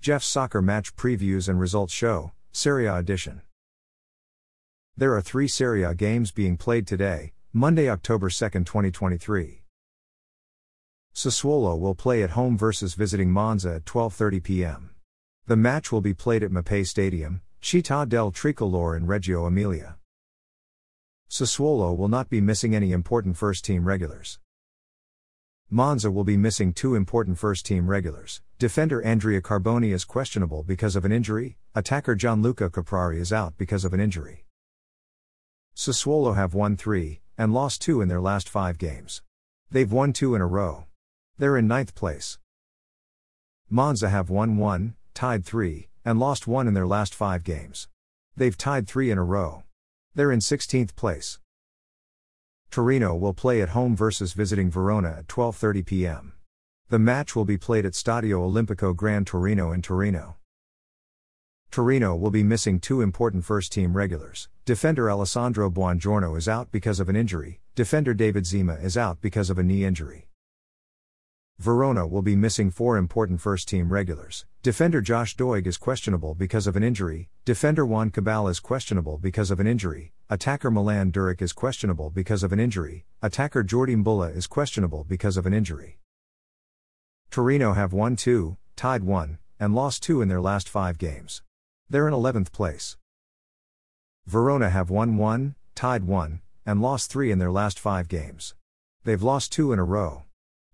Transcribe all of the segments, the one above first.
Jeff's soccer match previews and results show, Serie A edition. There are three Serie A games being played today, Monday, October 2, 2023. Sassuolo will play at home versus visiting Monza at 12:30 p.m. The match will be played at Mapei Stadium, Città del Tricolore in Reggio Emilia. Sassuolo will not be missing any important first team regulars. Monza will be missing two important first team regulars. Defender Andrea Carboni is questionable because of an injury, attacker Gianluca Caprari is out because of an injury. Sassuolo have won three, and lost two in their last five games. They've won two in a row. They're in ninth place. Monza have won one, tied three, and lost one in their last five games. They've tied three in a row. They're in 16th place. Torino will play at home versus visiting Verona at 12:30 p.m. The match will be played at Stadio Olimpico Gran Torino in Torino. Torino will be missing two important first team regulars. Defender Alessandro Buongiorno is out because of an injury, defender David Zima is out because of a knee injury. Verona will be missing four important first team regulars. Defender Josh Doig is questionable because of an injury, defender Juan Cabal is questionable because of an injury, attacker Milan Duric is questionable because of an injury, attacker Jordi Mboula is questionable because of an injury. Torino have won 2, tied 1, and lost 2 in their last 5 games. They're in 11th place. Verona have won 1, tied 1, and lost 3 in their last 5 games. They've lost 2 in a row.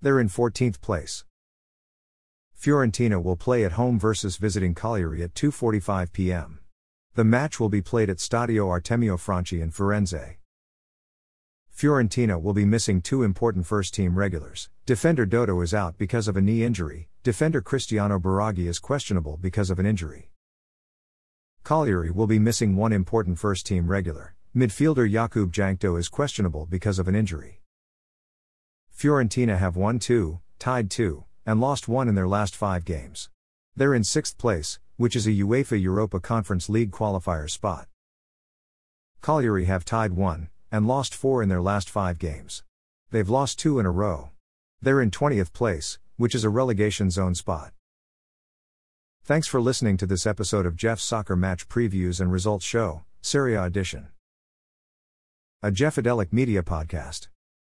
They're in 14th place. Fiorentina will play at home versus visiting Cagliari at 2:45 p.m. The match will be played at Stadio Artemio Franchi in Firenze. Fiorentina will be missing two important first team regulars. Defender Dodo is out because of a knee injury, defender Cristiano Biraghi is questionable because of an injury. Cagliari will be missing one important first team regular. Midfielder Jakub Jankto is questionable because of an injury. Fiorentina have won 2, tied 2, and lost 1 in their last 5 games. They're in 6th place, which is a UEFA Europa Conference League qualifier spot. Cagliari have tied 1 and lost 4 in their last 5 games. They've lost 2 in a row. They're in 20th place, which is a relegation zone spot. Thanks for listening to this episode of Jeff's Soccer Match Previews and Results Show, Serie A Edition. A Jeffadelic Media Podcast.